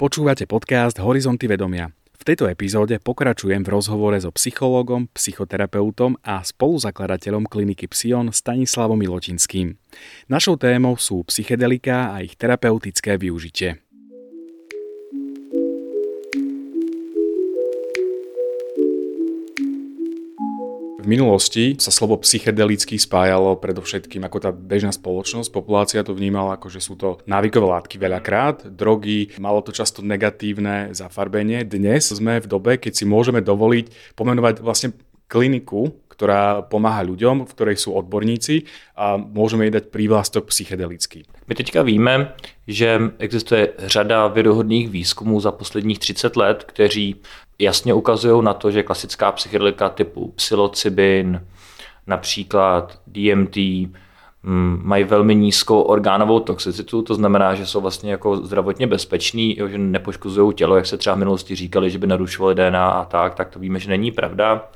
Počúvate podcast Horizonty vedomia. V tejto epizóde pokračujem v rozhovore so psychológom, psychoterapeutom a spoluzakladateľom kliniky Psion Stanislavom Miločinským. Našou témou sú psychedelika a ich terapeutické využitie. V minulosti sa slovo psychedelický spájalo predovšetkým ako tá bežná spoločnosť. Populácia to vnímala ako, že sú to návykové látky veľakrát, drogy, malo to často negatívne zafarbenie. Dnes sme v dobe, keď si môžeme dovoliť pomenovať vlastne kliniku, ktorá pomáha ľuďom, v ktorej sú odborníci a môžeme jej dať prívlastok psychedelický. My teďka víme, že existuje řada věrohodných výzkumů za posledních 30 let, kteří jasně ukazují na to, že klasická psychedelika typu psilocybin, například DMT, mm, mají velmi nízkou orgánovou toxicitu, to znamená, že jsou vlastně jako zdravotně bezpeční, že nepoškozují tělo, jak se třeba v minulosti říkali, že by narušovali DNA a tak, tak to víme, že není pravda.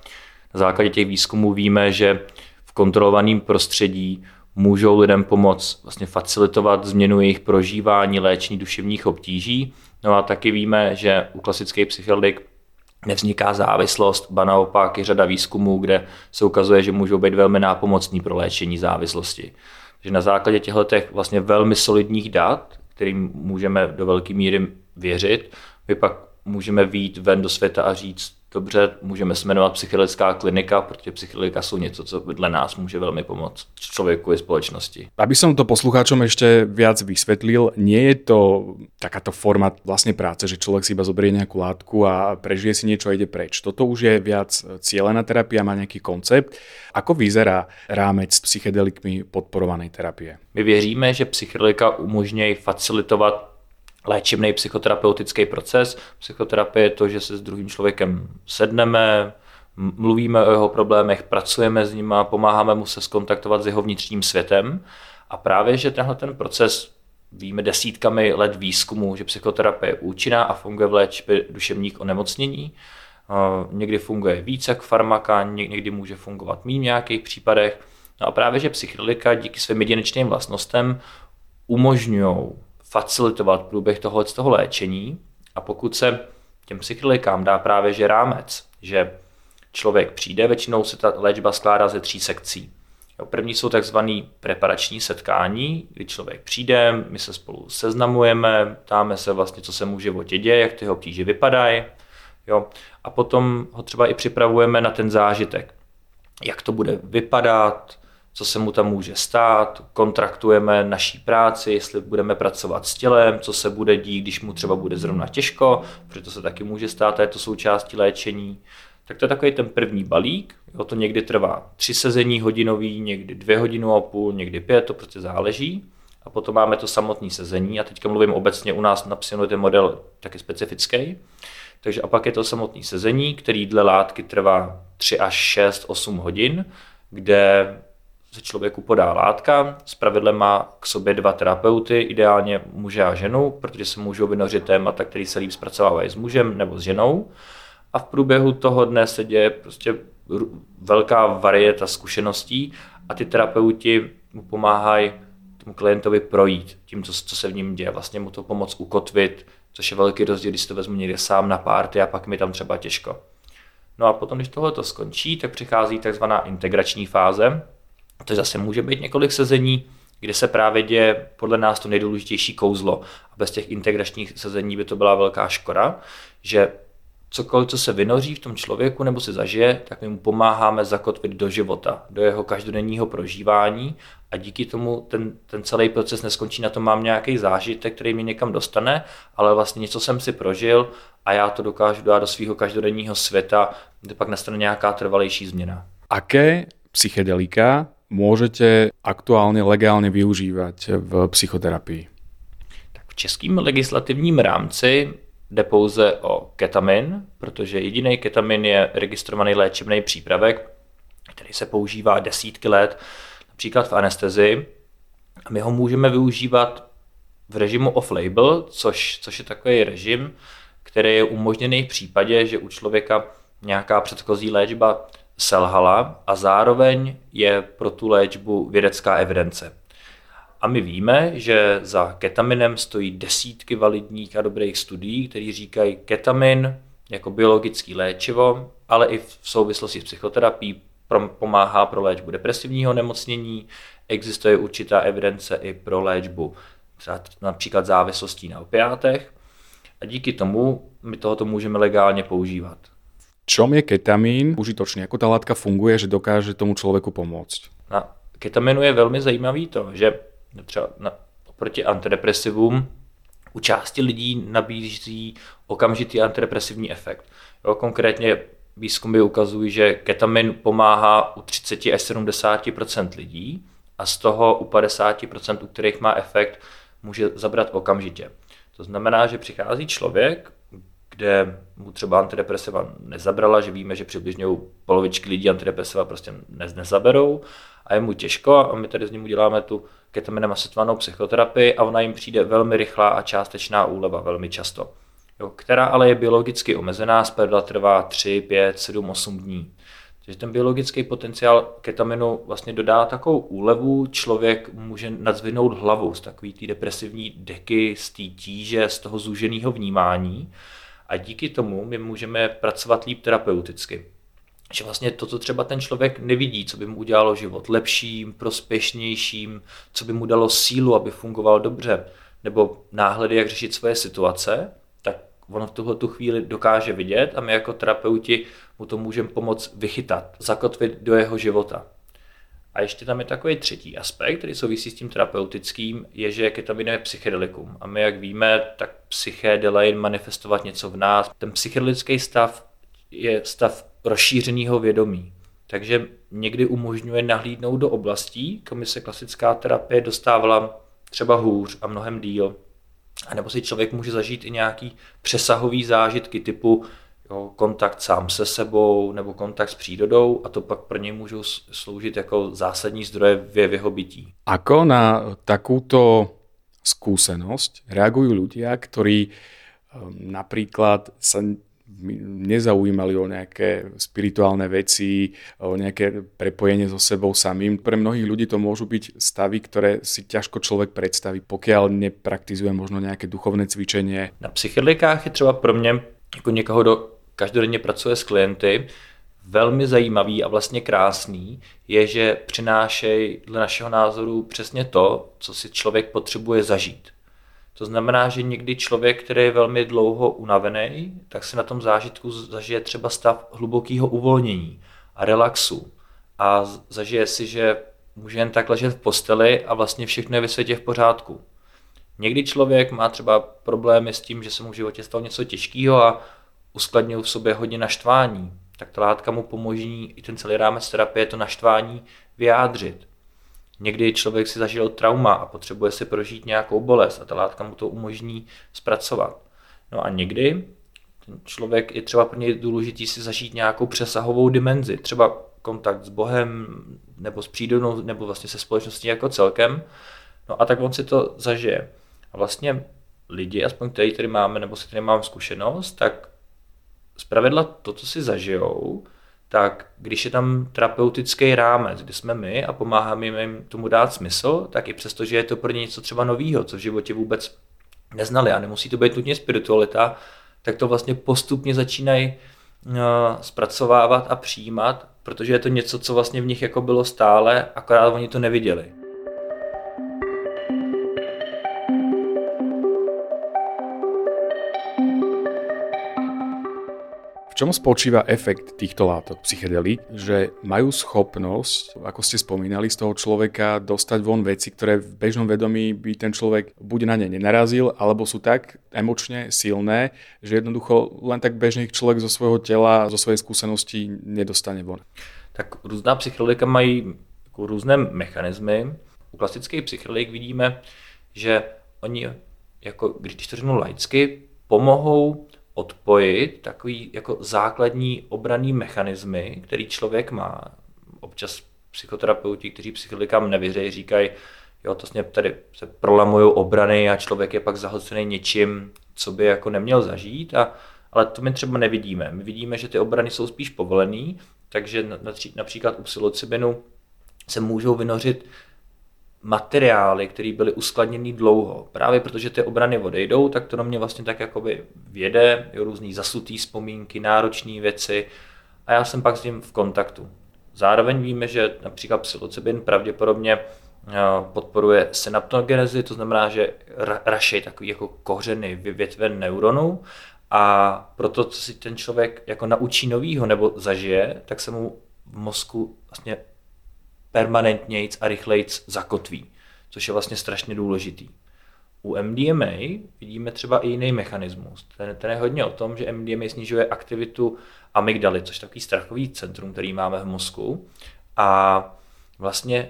Na základě těch výzkumů víme, že v kontrolovaném prostředí můžou lidem pomoct vlastně facilitovat změnu jejich prožívání, léčení duševních obtíží. No a taky víme, že u klasických psychedelik nevzniká závislost, ba naopak je řada výzkumů, kde se ukazuje, že můžou být velmi nápomocní pro léčení závislosti. Takže na základě těchto vlastně velmi solidních dat, kterým můžeme do velké míry věřit, my pak můžeme výjít ven do světa a říct, dobře, můžeme se jmenovat psychedelická klinika, protože psychedelika jsou něco, co dle nás může velmi pomoct člověku i společnosti. Aby som to poslucháčom ešte viac vysvetlil, nie je to takáto forma vlastne práce, že človek si iba zoberie nejakú látku a prežije si niečo a ide preč. Toto už je viac cieľená terapia, má nejaký koncept. Ako vyzerá rámec s psychedelikmi podporovanej terapie? My věříme, že psychedelika umožňuje facilitovat léčebný psychoterapeutický proces. Psychoterapie je to, že se s druhým člověkem sedneme, mluvíme o jeho problémech, pracujeme s ním a pomáháme mu se skontaktovat s jeho vnitřním světem. A právě, že tenhle ten proces víme desítkami let výzkumu, že psychoterapie je účinná a funguje v léčbě duševních onemocnění. Někdy funguje více jak farmaka, někdy může fungovat méně v nějakých případech. No a právě, že psychedelika díky svým jedinečným vlastnostem umožňují facilitovat průběh tohohle z toho léčení a pokud se těm psychedelikám dá právě že rámec, že člověk přijde, většinou se ta léčba skládá ze tří sekcí. Jo, první jsou takzvané preparační setkání, kdy člověk přijde, my se spolu seznamujeme, ptáme se vlastně, co se mu v životě děje, jak ty obtíže vypadají. Jo, a potom ho třeba i připravujeme na ten zážitek. Jak to bude vypadat, co se mu tam může stát, kontraktujeme naší práci, jestli budeme pracovat s tělem, co se bude dít, když mu třeba bude zrovna těžko, protože to se taky může stát, a je to součástí léčení. Tak to je takový ten první balík, jo, to někdy trvá tři sezení hodinový, někdy dvě hodiny a půl, někdy pět, to prostě záleží. A potom máme to samotné sezení a teďka mluvím obecně u nás na ten model taky specifický. Takže a pak je to samotné sezení, který dle látky trvá 3 až 6, 8 hodin, kde se člověku podá látka, s pravidlem má k sobě dva terapeuty, ideálně muže a ženu, protože se můžou vynořit témata, který se líp zpracovávají s mužem nebo s ženou. A v průběhu toho dne se děje prostě velká varieta zkušeností a ty terapeuti mu pomáhají tomu klientovi projít tím, co, co se v ním děje. Vlastně mu to pomoct ukotvit, což je velký rozdíl, když to vezmu někde sám na párty a pak mi tam třeba těžko. No a potom, když tohle to skončí, tak přichází takzvaná integrační fáze, to zase může být několik sezení, kde se právě děje podle nás to nejdůležitější kouzlo. A bez těch integračních sezení by to byla velká škoda, že cokoliv, co se vynoří v tom člověku nebo se zažije, tak my mu pomáháme zakotvit do života, do jeho každodenního prožívání a díky tomu ten, ten celý proces neskončí na tom, mám nějaký zážitek, který mě někam dostane, ale vlastně něco jsem si prožil a já to dokážu dát do svého každodenního světa, kde pak nastane nějaká trvalejší změna. Aké psychedelika můžete aktuálně legálně využívat v psychoterapii? Tak v českém legislativním rámci jde pouze o ketamin, protože jediný ketamin je registrovaný léčebný přípravek, který se používá desítky let, například v anestezi. A my ho můžeme využívat v režimu off-label, což, což je takový režim, který je umožněný v případě, že u člověka nějaká předchozí léčba selhala a zároveň je pro tu léčbu vědecká evidence. A my víme, že za ketaminem stojí desítky validních a dobrých studií, které říkají ketamin jako biologický léčivo, ale i v souvislosti s psychoterapií pomáhá pro léčbu depresivního nemocnění, existuje určitá evidence i pro léčbu například závislostí na opiátech a díky tomu my tohoto můžeme legálně používat. Čom je ketamín užitočný? Jako ta látka funguje, že dokáže tomu člověku pomoct? Na ketaminu je velmi zajímavý to, že třeba na, oproti antidepresivům u části lidí nabízí okamžitý antidepresivní efekt. Jo, konkrétně výzkumy ukazují, že ketamin pomáhá u 30 až 70% lidí a z toho u 50% u kterých má efekt, může zabrat okamžitě. To znamená, že přichází člověk, kde mu třeba antidepresiva nezabrala, že víme, že přibližně u polovičky lidí antidepresiva prostě nezaberou a je mu těžko a my tady z něm uděláme tu ketaminem asetovanou psychoterapii a ona jim přijde velmi rychlá a částečná úleva velmi často, jo, která ale je biologicky omezená, zpravidla trvá 3, 5, 7, 8 dní. Takže ten biologický potenciál ketaminu vlastně dodá takovou úlevu, člověk může nadzvinout hlavu z takové té depresivní deky, z té tíže, z toho zúženého vnímání a díky tomu my můžeme pracovat líp terapeuticky. Že vlastně to, co třeba ten člověk nevidí, co by mu udělalo život lepším, prospěšnějším, co by mu dalo sílu, aby fungoval dobře, nebo náhledy, jak řešit svoje situace, tak on v tuhle tu chvíli dokáže vidět a my jako terapeuti mu to můžeme pomoct vychytat, zakotvit do jeho života. A ještě tam je takový třetí aspekt, který souvisí s tím terapeutickým, je, že ketamin je psychedelikum. A my, jak víme, tak psyché jen manifestovat něco v nás. Ten psychedelický stav je stav rozšířeného vědomí. Takže někdy umožňuje nahlídnout do oblastí, kam se klasická terapie dostávala třeba hůř a mnohem díl. A nebo si člověk může zažít i nějaký přesahový zážitky typu jo, kontakt sám se sebou nebo kontakt s přírodou a to pak pro něj můžou sloužit jako zásadní zdroje v jeho bytí. Ako na takúto skúsenosť reagujú ľudia, ktorí ehm, napríklad sa nezaujímali o nejaké spirituálne veci, o nejaké prepojenie so sebou samým. Pre mnohých ľudí to môžu byť stavy, ktoré si ťažko človek predstaví, pokiaľ nepraktizuje možno nejaké duchovné cvičenie. Na psychedelikách je třeba pro mě jako někoho, kdo každodenně pracuje s klienty, velmi zajímavý a vlastně krásný je, že přinášejí dle našeho názoru přesně to, co si člověk potřebuje zažít. To znamená, že někdy člověk, který je velmi dlouho unavený, tak si na tom zážitku zažije třeba stav hlubokého uvolnění a relaxu. A zažije si, že může jen tak ležet v posteli a vlastně všechno je ve světě v pořádku. Někdy člověk má třeba problémy s tím, že se mu v životě stalo něco těžkého a uskladnil v sobě hodně naštvání, tak ta látka mu pomoží i ten celý rámec terapie to naštvání vyjádřit. Někdy člověk si zažil trauma a potřebuje si prožít nějakou bolest a ta látka mu to umožní zpracovat. No a někdy ten člověk je třeba pro něj důležitý si zažít nějakou přesahovou dimenzi, třeba kontakt s Bohem nebo s přírodou nebo vlastně se společností jako celkem. No a tak on si to zažije. A vlastně lidi, aspoň který tady máme, nebo se tady mám zkušenost, tak zpravidla to, co si zažijou, tak když je tam terapeutický rámec, kde jsme my a pomáháme jim tomu dát smysl, tak i přesto, že je to pro ně něco třeba novýho, co v životě vůbec neznali a nemusí to být nutně spiritualita, tak to vlastně postupně začínají uh, zpracovávat a přijímat, protože je to něco, co vlastně v nich jako bylo stále, akorát oni to neviděli. V čom spočíva efekt týchto látok psychedelík, že majú schopnosť, ako ste spomínali, z toho človeka dostať von veci, ktoré v bežnom vedomí by ten človek buď na ne nenarazil, alebo sú tak emočne silné, že jednoducho len tak bežný človek zo svojho tela, zo svojej skúsenosti nedostane von. Tak různá psychedelika mají jako různé mechanismy. U klasických psychedelik vidíme, že oni, jako když to řeknu laicky, pomohou odpojit takový jako základní obraný mechanismy, který člověk má. Občas psychoterapeuti, kteří psychedelikám nevěří, říkají, jo, to tady se prolamují obrany a člověk je pak zahlcený něčím, co by jako neměl zažít, a, ale to my třeba nevidíme. My vidíme, že ty obrany jsou spíš povolený, takže například u psilocybinu se můžou vynořit materiály, které byly uskladněny dlouho. Právě protože ty obrany odejdou, tak to na mě vlastně tak jakoby věde, jo, různý zasutý vzpomínky, náročné věci a já jsem pak s ním v kontaktu. Zároveň víme, že například psilocybin pravděpodobně eh, podporuje synaptogenezi, to znamená, že rašej takový jako kořeny vyvětven neuronů a proto, co si ten člověk jako naučí novýho nebo zažije, tak se mu v mozku vlastně permanentnějc a rychlejc zakotví, což je vlastně strašně důležitý. U MDMA vidíme třeba i jiný mechanismus. Ten, ten je hodně o tom, že MDMA snižuje aktivitu amygdaly, což je takový strachový centrum, který máme v mozku. A vlastně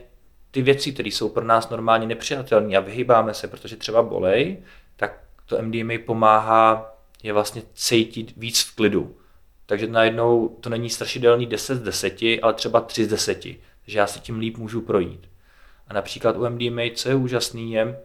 ty věci, které jsou pro nás normálně nepřijatelné a vyhýbáme se, protože třeba bolej, tak to MDMA pomáhá je vlastně cítit víc v klidu. Takže najednou to není strašidelný 10 z 10, ale třeba 3 z 10. Takže já si tím líp můžu projít. A například u MDMA, co je úžasný, je,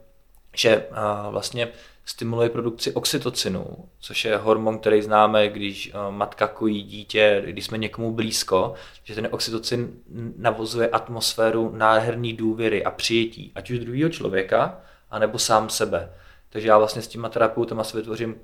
že vlastně stimuluje produkci oxytocinu, což je hormon, který známe, když matka kojí dítě, když jsme někomu blízko, že ten oxytocin navozuje atmosféru nádherný důvěry a přijetí, ať už druhého člověka, anebo sám sebe. Takže já vlastně s těma terapeutama si vytvořím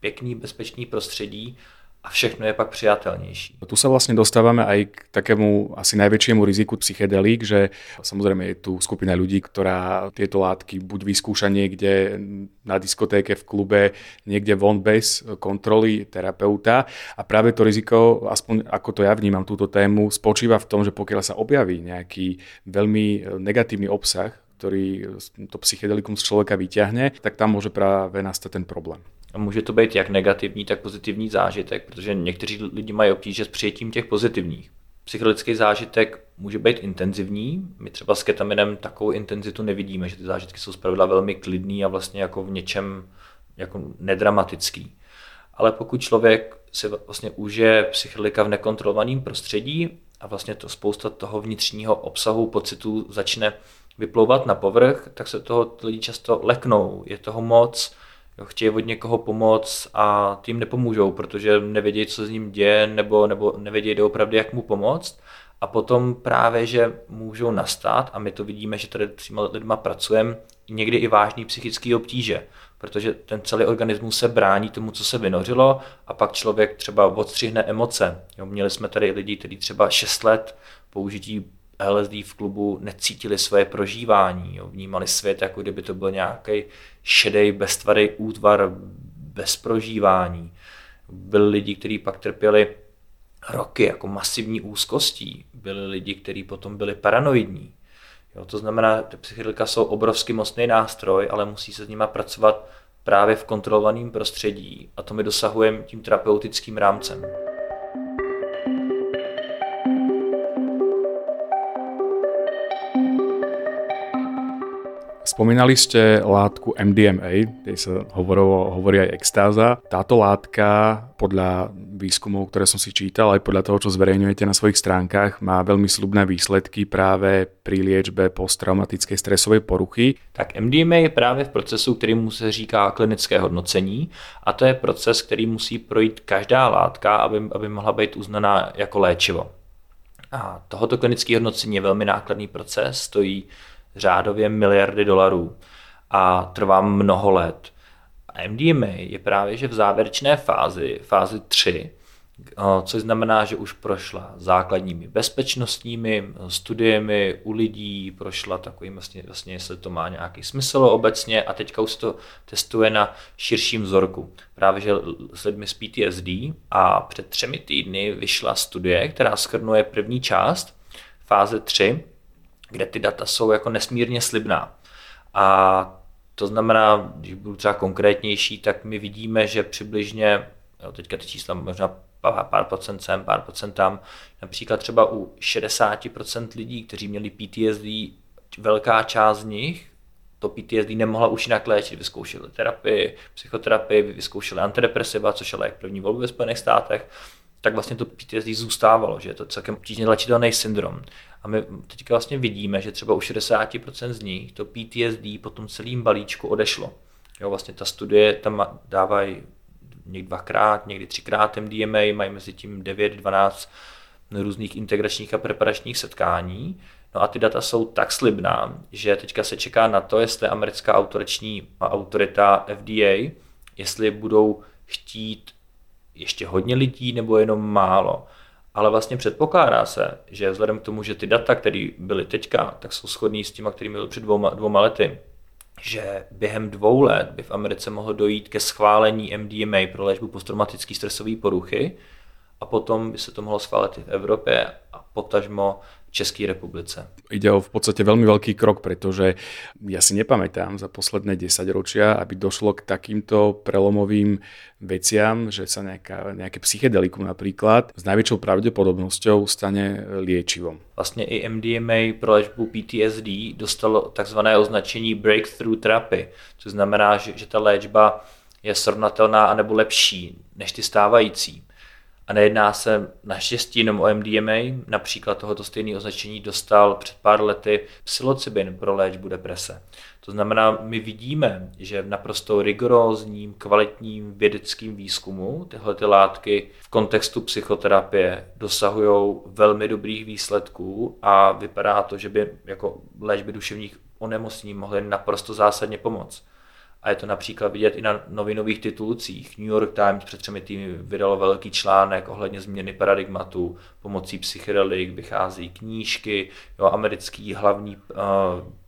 pěkný, bezpečný prostředí a všechno je pak přijatelnější. Tu sa vlastne dostávame aj k takému asi najväčšiemu riziku psychedelík, že samozrejme je tu skupina ľudí, ktorá tieto látky buď vyskúša niekde na diskotéke, v klube, niekde von bez kontroly terapeuta a práve to riziko, aspoň ako to ja vnímam túto tému, spočíva v tom, že pokiaľ sa objaví nejaký veľmi negatívny obsah, ktorý to psychedelikum z človeka vyťahne, tak tam môže práve nastať ten problém. A může to být jak negativní, tak pozitivní zážitek, protože někteří lidi mají obtíže s přijetím těch pozitivních. Psychologický zážitek může být intenzivní. My třeba s ketaminem takovou intenzitu nevidíme, že ty zážitky jsou zpravidla velmi klidný a vlastně jako v něčem jako nedramatický. Ale pokud člověk si vlastně užije psychedelika v nekontrolovaném prostředí a vlastně to spousta toho vnitřního obsahu, pocitů začne vyplouvat na povrch, tak se toho lidi často leknou. Je toho moc, chtějí od někoho pomoct a tím nepomůžou, protože nevědějí, co s ním děje, nebo, nebo nevědějí doopravdy, jak mu pomoct. A potom právě, že můžou nastat, a my to vidíme, že tady s těma lidma pracujeme, někdy i vážný psychický obtíže, protože ten celý organismus se brání tomu, co se vynořilo a pak člověk třeba odstřihne emoce. Jo, měli jsme tady lidi, kteří třeba 6 let použití LSD v klubu necítili svoje prožívání, jo, vnímali svět, jako kdyby to byl nějaký šedej, beztvarý útvar bez prožívání. Byli lidi, kteří pak trpěli roky jako masivní úzkostí. Byli lidi, kteří potom byli paranoidní. Jo, to znamená, že psychedelika jsou obrovský mocný nástroj, ale musí se s nima pracovat právě v kontrolovaném prostředí a to my dosahujeme tím terapeutickým rámcem. Spomínali ste látku MDMA, kde sa hovorovo, hovorí aj extáza. Táto látka podľa výskumov, ktoré som si čítal, aj podľa toho, čo zverejňujete na svojich stránkach, má veľmi slubné výsledky práve pri liečbe posttraumatickej stresovej poruchy. Tak MDMA je právě v procesu, kterýmu se říká klinické hodnocení a to je proces, který musí projít každá látka, aby, aby mohla být uznaná jako léčivo. A tohoto klinické hodnocení je velmi nákladný proces, stojí řádově miliardy dolarů a trvá mnoho let. A MDMA je právě že v závěrečné fázi, fázi 3, což znamená, že už prošla základními bezpečnostními studiemi u lidí, prošla takovým vlastně, vlastně jestli to má nějaký smysl obecně a teďka už to testuje na širším vzorku. Právě že s lidmi s PTSD a před třemi týdny vyšla studie, která schrnuje první část, fáze 3, kde ty data jsou jako nesmírně slibná. A to znamená, když budu třeba konkrétnější, tak my vidíme, že přibližně, jo, teďka ty čísla možná pár procent sem, pár procent tam, například třeba u 60% lidí, kteří měli PTSD, velká část z nich to PTSD nemohla už jinak léčit. Vyzkoušeli terapii, psychoterapii, vyzkoušeli antidepresiva, což je lék první volby ve Spojených státech, tak vlastně to PTSD zůstávalo, že je to celkem obtížně léčitelný syndrom. A my teďka vlastně vidíme, že třeba u 60% z nich to PTSD po tom celým balíčku odešlo. Jo, vlastně ta studie tam dávají někdy dvakrát, někdy třikrát MDMA, mají mezi tím 9-12 různých integračních a preparačních setkání, No a ty data jsou tak slibná, že teďka se čeká na to, jestli americká autoriční autorita FDA, jestli budou chtít ještě hodně lidí nebo jenom málo. Ale vlastně předpokládá se, že vzhledem k tomu, že ty data, které byly teďka, tak jsou shodný s těma, kterými byly před dvouma, dvouma lety, že během dvou let by v Americe mohlo dojít ke schválení MDMA pro léčbu posttraumatické stresové poruchy a potom by se to mohlo schválit i v Evropě a potažmo České republice. Ide o v podstate veľmi veľký krok, pretože ja si nepamätám za posledné 10 ročia, aby došlo k takýmto prelomovým veciam, že sa nejaká, nejaké psychedelikum napríklad s najväčšou pravdepodobnosťou stane liečivom. Vlastně i MDMA pro léčbu PTSD dostalo takzvané označení breakthrough therapy, což znamená, že, že ta léčba je srovnatelná anebo lepší než ty stávající. A nejedná se naštěstí jenom o MDMA, například tohoto stejné označení dostal před pár lety psilocybin pro léčbu deprese. To znamená, my vidíme, že v naprosto rigorózním, kvalitním vědeckým výzkumu tyhle ty látky v kontextu psychoterapie dosahují velmi dobrých výsledků a vypadá to, že by jako léčby duševních onemocnění mohly naprosto zásadně pomoct. A je to například vidět i na novinových titulcích. New York Times před třemi týmy vydalo velký článek ohledně změny paradigmatu. Pomocí psychedelik vychází knížky, jo, americký hlavní uh,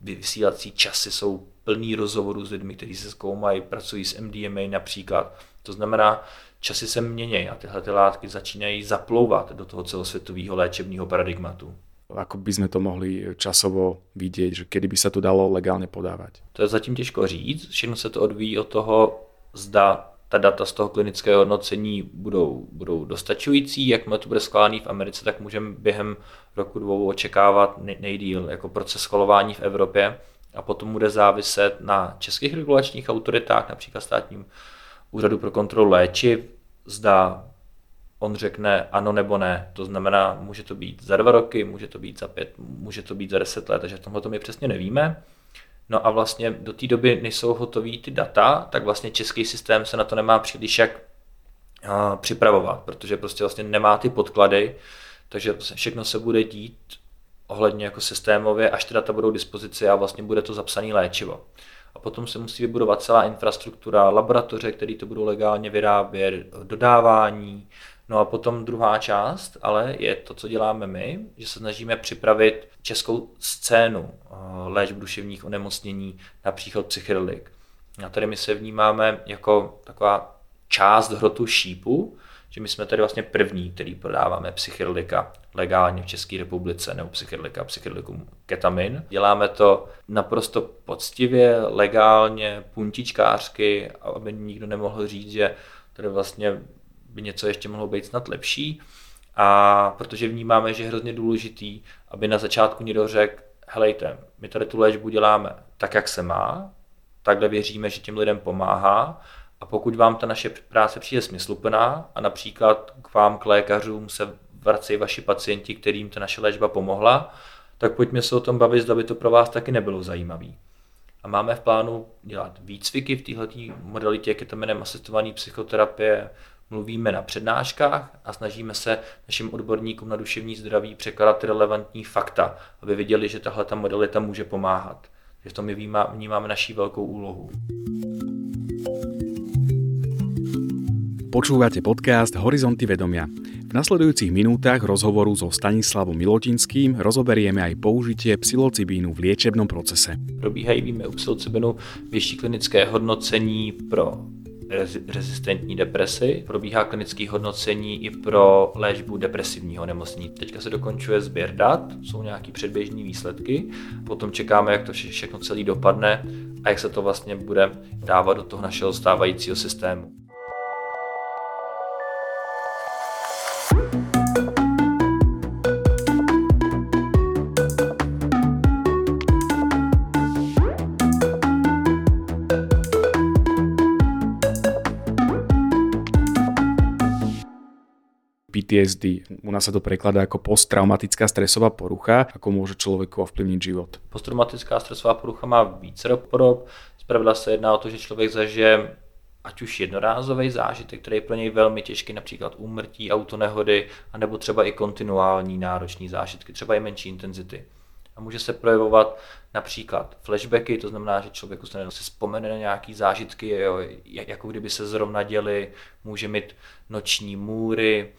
vysílací časy jsou plný rozhovorů s lidmi, kteří se zkoumají, pracují s MDMA například. To znamená, časy se mění a tyhle ty látky začínají zaplouvat do toho celosvětového léčebního paradigmatu ako by sme to mohli časovo vidieť, že kedy by sa to dalo legálně podávat? To je zatím těžko říct, všechno se to odvíjí od toho, zda ta data z toho klinického hodnocení budou, budou dostačující. Jakmile to bude schválený v Americe, tak můžeme během roku dvou očekávat nejdíl jako proces schvalování v Evropě a potom bude záviset na českých regulačních autoritách, například státním úřadu pro kontrolu léčiv, zda on řekne ano nebo ne. To znamená, může to být za dva roky, může to být za pět, může to být za deset let, takže v tomhle my přesně nevíme. No a vlastně do té doby nejsou hotový ty data, tak vlastně český systém se na to nemá příliš jak připravovat, protože prostě vlastně nemá ty podklady, takže všechno se bude dít ohledně jako systémově, až ty data budou k dispozici a vlastně bude to zapsané léčivo. A potom se musí vybudovat celá infrastruktura, laboratoře, které to budou legálně vyrábět, dodávání, No a potom druhá část, ale je to, co děláme my, že se snažíme připravit českou scénu eh, léčb duševních onemocnění na příchod psychedelik. A tady my se vnímáme jako taková část hrotu šípu, že my jsme tady vlastně první, který prodáváme psychedelika legálně v České republice, nebo psychedelika, psychedelikum ketamin. Děláme to naprosto poctivě, legálně, puntičkářsky, aby nikdo nemohl říct, že tady vlastně by něco ještě mohlo být snad lepší. A protože vnímáme, že je hrozně důležitý, aby na začátku někdo řekl, helejte, my tady tu léčbu děláme tak, jak se má, takhle věříme, že těm lidem pomáhá a pokud vám ta naše práce přijde smysluplná a například k vám, k lékařům se vracejí vaši pacienti, kterým ta naše léčba pomohla, tak pojďme se o tom bavit, zda by to pro vás taky nebylo zajímavé. A máme v plánu dělat výcviky v této modalitě ketamenem asistované psychoterapie, mluvíme na přednáškách a snažíme se našim odborníkům na duševní zdraví překládat relevantní fakta, aby viděli, že tahle ta modalita může pomáhat. Že v tom my vnímáme naší velkou úlohu. Počúvate podcast Horizonty vedomia. V nasledujúcich minútach rozhovoru so Stanislavom Milotinským rozoberieme aj použitie psilocibínu v liečebnom procese. Probíhají, víme, u psilocibinu vyšší klinické hodnocení pro rezistentní depresi. Probíhá klinické hodnocení i pro léčbu depresivního nemocní. Teďka se dokončuje sběr dat, jsou nějaké předběžné výsledky, potom čekáme, jak to všechno celý dopadne a jak se to vlastně bude dávat do toho našeho stávajícího systému. PTSD. U nás sa to prekladá jako posttraumatická stresová porucha, ako môže člověku ovplyvnit život. Posttraumatická stresová porucha má více podob. Zpravidla se jedná o to, že člověk zažije ať už jednorázový zážitek, který je pro něj velmi těžký, například úmrtí, autonehody, anebo třeba i kontinuální náročný zážitky, třeba i menší intenzity. A může se projevovat například flashbacky, to znamená, že člověku se si vzpomene na nějaký zážitky, jo, jako kdyby se zrovna děli, může mít noční můry,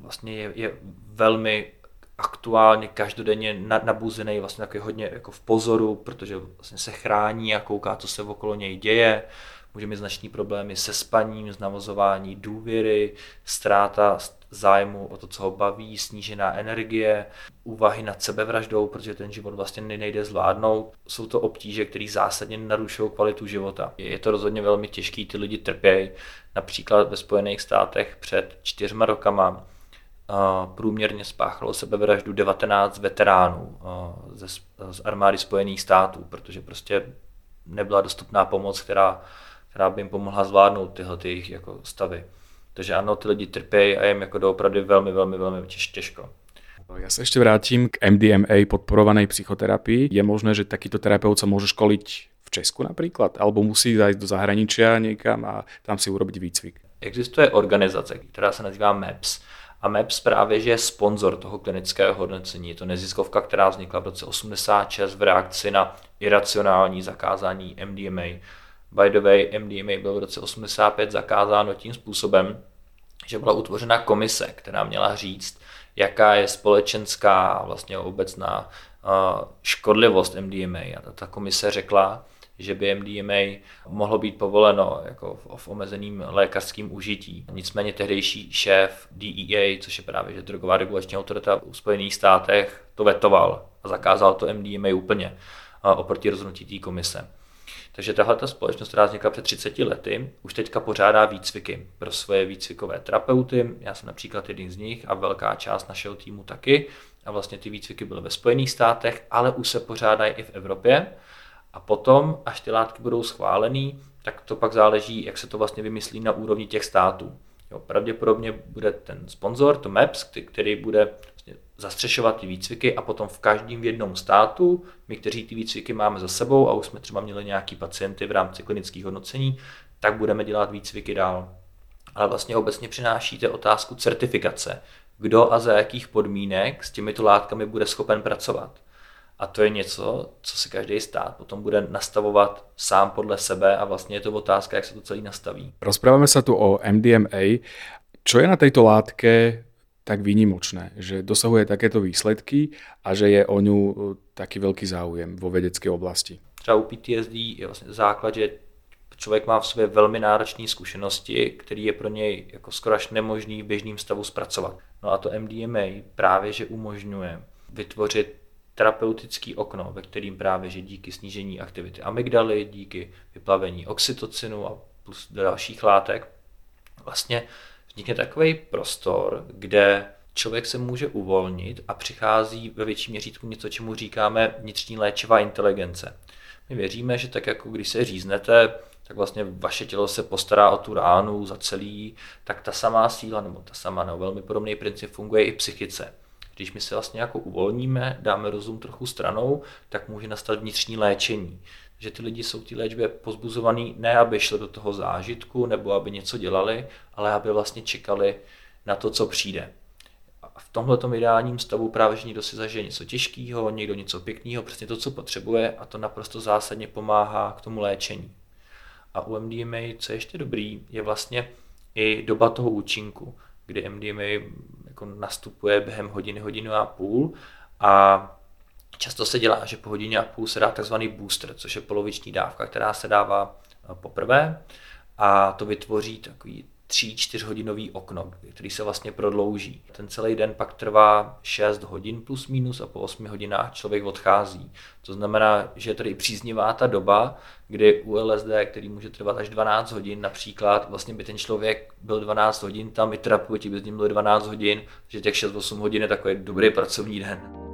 vlastně je, je velmi aktuálně každodenně nabuzený, vlastně takový hodně jako v pozoru, protože vlastně se chrání a kouká, co se okolo něj děje. Může mít značný problémy se spaním, navozování důvěry, ztráta zájmu o to, co ho baví, snížená energie, úvahy nad sebevraždou, protože ten život vlastně nejde zvládnout. Jsou to obtíže, které zásadně narušují kvalitu života. Je to rozhodně velmi těžký, ty lidi trpějí. Například ve Spojených státech před čtyřma rokama průměrně spáchalo sebevraždu 19 veteránů ze, z armády Spojených států, protože prostě nebyla dostupná pomoc, která, která by jim pomohla zvládnout tyhle ty jejich jako stavy. Takže ano, ty lidi trpějí a jim jako doopravdy velmi, velmi, velmi těžko. Ja sa ešte vrátim k MDMA podporovanej psychoterapii. Je možné, že takýto terapeut sa môže školiť v Česku napríklad? Alebo musí ísť do zahraničia niekam a tam si urobiť výcvik? Existuje organizace, která se nazývá MEPS a MEPS právě že je sponzor toho klinického hodnocení. Je to neziskovka, která vznikla v roce 86 v reakci na iracionální zakázání MDMA. By the way, MDMA byl v roce 85 zakázáno tím způsobem, že byla utvořena komise, která měla říct, jaká je společenská vlastně obecná škodlivost MDMA. A ta komise řekla, že by MDMA mohlo být povoleno jako v omezeným lékařským užití. Nicméně tehdejší šéf DEA, což je právě že drogová regulační autorita v Spojených státech, to vetoval a zakázal to MDMA úplně oproti rozhodnutí té komise. Takže tahle ta společnost, která vznikla před 30 lety, už teďka pořádá výcviky pro svoje výcvikové terapeuty. Já jsem například jeden z nich a velká část našeho týmu taky. A vlastně ty výcviky byly ve Spojených státech, ale už se pořádají i v Evropě. A potom, až ty látky budou schválený, tak to pak záleží, jak se to vlastně vymyslí na úrovni těch států. Jo, pravděpodobně bude ten sponzor, to MAPS, který bude zastřešovat ty výcviky a potom v každém jednom státu, my, kteří ty výcviky máme za sebou a už jsme třeba měli nějaký pacienty v rámci klinických hodnocení, tak budeme dělat výcviky dál. Ale vlastně obecně přinášíte otázku certifikace. Kdo a za jakých podmínek s těmito látkami bude schopen pracovat. A to je něco, co si každý stát potom bude nastavovat sám podle sebe a vlastně je to otázka, jak se to celý nastaví. Rozprávame sa tu o MDMA. Čo je na tejto látke tak výnimočné, že dosahuje takéto výsledky a že je o ňu e, taký veľký záujem vo vedecké oblasti? Třeba u PTSD je vlastně základ, že člověk má v sobě velmi náročné zkušenosti, který je pro něj jako skoro až nemožný v běžném stavu zpracovat. No a to MDMA právě, že umožňuje vytvořit terapeutický okno, ve kterým právě, že díky snížení aktivity amygdaly, díky vyplavení oxytocinu a plus dalších látek, vlastně vznikne takový prostor, kde člověk se může uvolnit a přichází ve větším měřítku něco, čemu říkáme vnitřní léčivá inteligence. My věříme, že tak jako když se říznete, tak vlastně vaše tělo se postará o tu ránu za celý, tak ta samá síla, nebo ta samá, nebo velmi podobný princip funguje i psychice. Když my se vlastně jako uvolníme, dáme rozum trochu stranou, tak může nastat vnitřní léčení. Že ty lidi jsou ty léčbě pozbuzovaný ne, aby šli do toho zážitku nebo aby něco dělali, ale aby vlastně čekali na to, co přijde. A v tomhle ideálním stavu právě, že někdo si zažije něco těžkého, někdo něco pěkného, přesně to, co potřebuje a to naprosto zásadně pomáhá k tomu léčení. A u MDMA, co je ještě dobrý, je vlastně i doba toho účinku, kdy MDMA jako nastupuje během hodiny, hodinu a půl a často se dělá, že po hodině a půl se dá takzvaný booster, což je poloviční dávka, která se dává eh, poprvé a to vytvoří takový 3-4 hodinový okno, který se vlastně prodlouží. Ten celý den pak trvá 6 hodin plus minus a po 8 hodinách člověk odchází. To znamená, že je tady příznivá ta doba, kdy u LSD, který může trvat až 12 hodin například, vlastně by ten člověk byl 12 hodin tam, i terapeuti by s ním byli 12 hodin, že těch 6-8 hodin je takový dobrý pracovní den.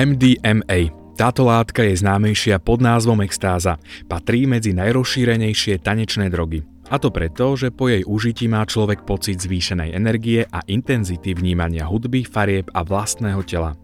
MDMA táto látka je známejšia pod názvom extáza. Patrí medzi najrozšírenejšie tanečné drogy. A to preto, že po jej užití má človek pocit zvýšenej energie a intenzity vnímania hudby, farieb a vlastného tela.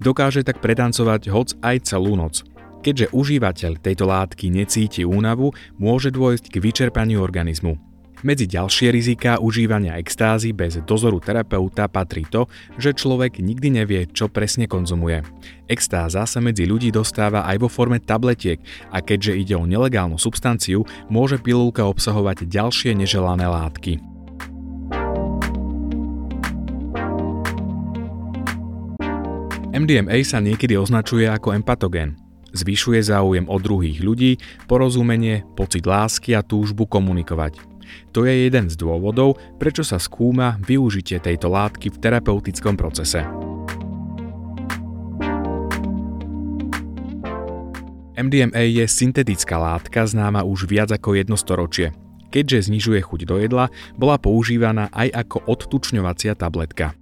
Dokáže tak pretancovať hoc aj celú noc. Keďže užívateľ tejto látky necíti únavu, môže dôjsť k vyčerpaniu organizmu. Medzi ďalšie riziká užívania extázy bez dozoru terapeuta patrí to, že človek nikdy nevie, čo presne konzumuje. Extáza sa medzi ľudí dostáva aj vo forme tabletiek a keďže ide o nelegálnu substanciu, môže pilulka obsahovať ďalšie neželané látky. MDMA sa niekedy označuje ako empatogén. Zvyšuje záujem o druhých ľudí, porozumenie, pocit lásky a túžbu komunikovať. To je jeden z dôvodov, prečo sa skúma využitie tejto látky v terapeutickom procese. MDMA je syntetická látka známa už viac ako jedno storočie. Keďže znižuje chuť do jedla, bola používaná aj ako odtučňovacia tabletka.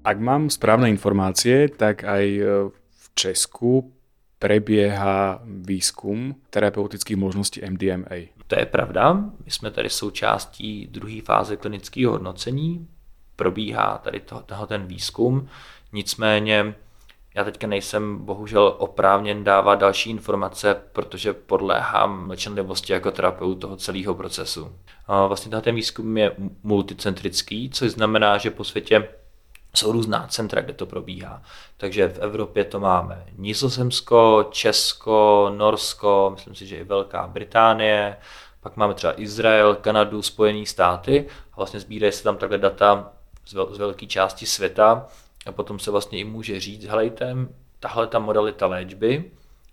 Ak mám správne informácie, tak aj e, v Česku prebieha výzkum terapeutických možností MDMA. To je pravda. My jsme tady součástí druhé fáze klinického hodnocení. Probíhá tady to, toho ten výzkum. Nicméně já teďka nejsem bohužel oprávněn dávat další informace, protože podléhám mlčenlivosti jako terapeut toho celého procesu. Vlastně ten výzkum je multicentrický, což znamená, že po světě jsou různá centra, kde to probíhá. Takže v Evropě to máme Nizozemsko, Česko, Norsko, myslím si, že i Velká Británie, pak máme třeba Izrael, Kanadu, Spojené státy a vlastně sbírají se tam takhle data z, vel- z velké části světa a potom se vlastně i může říct, helejte, tahle ta modalita léčby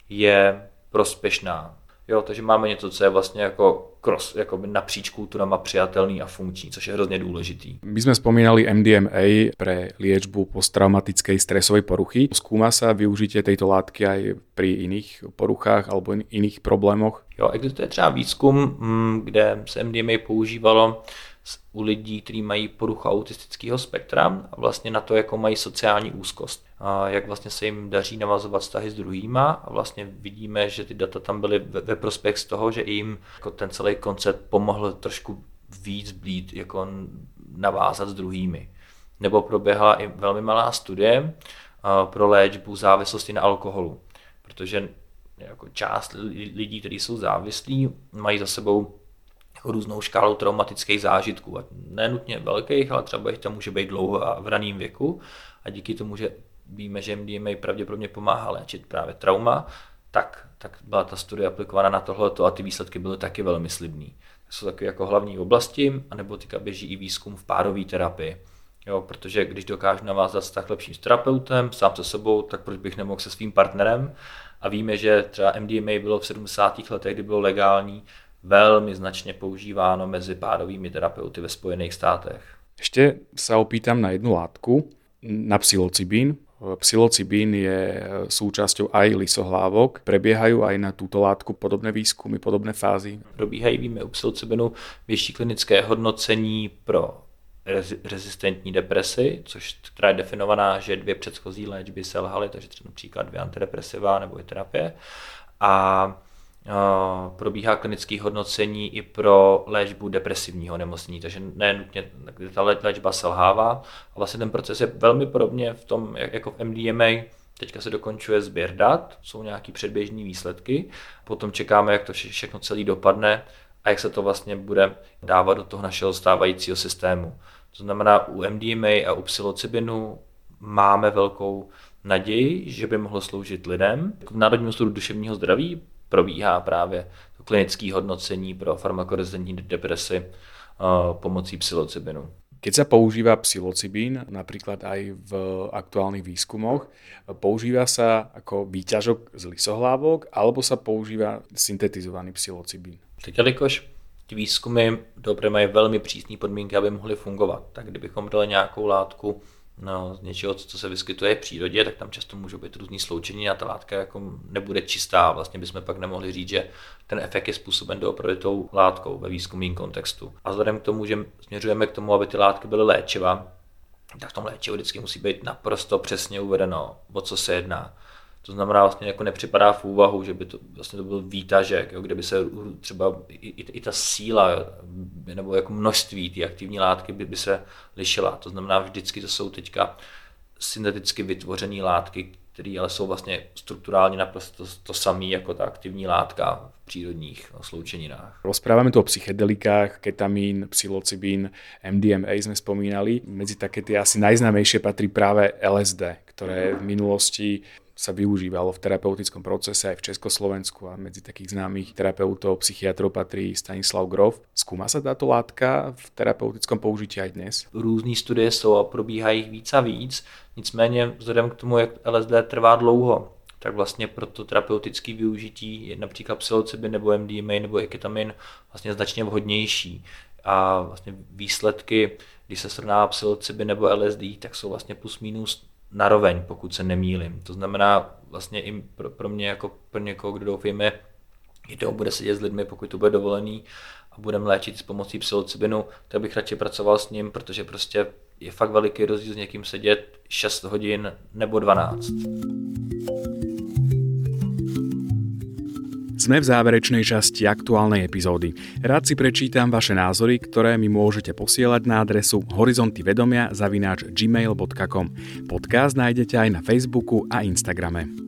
je prospěšná Jo, takže máme něco, co je vlastně jako cross, jako napříč kulturama přijatelný a funkční, což je hrozně důležitý. My jsme spomínali MDMA pre liečbu posttraumatickej stresovej poruchy. Skúma sa využitie tejto látky aj pri iných poruchách alebo iných problémoch? Jo, existuje třeba výzkum, mm, kde se MDMA používalo u lidí, kteří mají poruchu autistického spektra a vlastně na to, jako mají sociální úzkost. Jak vlastně se jim daří navazovat vztahy s druhýma a vlastně vidíme, že ty data tam byly ve, ve prospěch z toho, že jim jako ten celý koncept pomohl trošku víc blít, jako navázat s druhými. Nebo proběhla i velmi malá studie pro léčbu závislosti na alkoholu, protože jako část lidí, kteří jsou závislí, mají za sebou jako různou škálu traumatických zážitků. A ne nutně velkých, ale třeba jich tam může být dlouho a v raném věku. A díky tomu, že víme, že MDMA pravděpodobně pomáhá léčit právě trauma, tak, tak byla ta studie aplikovaná na tohleto a ty výsledky byly taky velmi slibný. To jsou takové jako hlavní oblasti, anebo teďka běží i výzkum v párové terapii. Jo, protože když dokážu navázat vztah lepším s terapeutem, sám se sebou, tak proč bych nemohl se svým partnerem? A víme, že třeba MDMA bylo v 70. letech, kdy bylo legální, velmi značně používáno mezi párovými terapeuty ve Spojených státech. Ještě se opýtam na jednu látku, na psilocibín. Psilocibín je súčasťou aj lisohlávok. Prebiehajú aj na túto látku podobné výzkumy, podobné fázy? Probíhají, víme, u psilocibinu vyšší klinické hodnocení pro rezistentní depresi, což která je definovaná, že dvě předchozí léčby selhaly, takže třeba například dvě antidepresiva nebo i terapie. A probíhá klinické hodnocení i pro léčbu depresivního nemocnění, takže ne nutně ta léčba selhává. A vlastně ten proces je velmi podobně v tom, jako v MDMA, Teďka se dokončuje sběr dat, jsou nějaké předběžné výsledky, potom čekáme, jak to všechno celý dopadne a jak se to vlastně bude dávat do toho našeho stávajícího systému. To znamená, u MDMA a u psilocybinu máme velkou naději, že by mohlo sloužit lidem. V Národním ústavu duševního zdraví probíhá právě to klinické hodnocení pro farmakorezidentní depresi uh, pomocí psilocybinu. Keď sa používa psilocybín, napríklad aj v aktuálnych výskumoch, používa sa ako výťažok z lisohlávok, alebo sa používa syntetizovaný psilocybín? Tak jelikož ty výzkumy dobře mají velmi přísné podmínky, aby mohly fungovat, tak kdybychom dali nějakou látku no, z něčeho, co se vyskytuje v přírodě, tak tam často můžou být různý sloučení a ta látka jako nebude čistá. Vlastně bychom pak nemohli říct, že ten efekt je způsoben doopravdy tou látkou ve výzkumném kontextu. A vzhledem k tomu, že směřujeme k tomu, aby ty látky byly léčiva, tak v tom léčivu vždycky musí být naprosto přesně uvedeno, o co se jedná. To znamená, vlastně jako nepřipadá v úvahu, že by to, vlastně to byl výtažek, jo, kde by se třeba i, i, i ta síla nebo jako množství té aktivní látky by, by se lišila. To znamená, vždycky to jsou teďka synteticky vytvořené látky, které ale jsou vlastně strukturálně naprosto to, to samé jako ta aktivní látka v přírodních sloučeninách. Rozprávame tu o psychedelikách, ketamín, psilocybín, MDMA sme spomínali. Medzi také tie asi najznámejšie patrí práve LSD, ktoré v minulosti sa využívalo v terapeutickom procese aj v Československu a medzi takých známych terapeutov, psychiatrov patrí Stanislav Grof. Skúma sa táto látka v terapeutickom použití aj dnes? Různé studie jsou a probíhají víc a víc, nicméně vzhledem k tomu, jak LSD trvá dlouho, tak vlastně pro to terapeutické využití je například psilocybin nebo MDMA nebo eketamin vlastně značně vhodnější. A vlastně výsledky, když se srovná psilocybin nebo LSD, tak jsou vlastně plus minus naroveň, pokud se nemýlim. To znamená vlastně i pro, pro mě jako pro někoho, kdo doufejme, jednou bude sedět s lidmi, pokud to bude dovolený a budeme léčit s pomocí psilocybinu, tak bych radši pracoval s ním, protože prostě je fakt veliký rozdíl s někým sedět 6 hodin nebo 12. Sme v záverečnej časti aktuálnej epizódy. Rád si prečítam vaše názory, ktoré mi môžete posielať na adresu horizontyvedomia zavináč gmail.com. Podcast nájdete aj na Facebooku a Instagrame.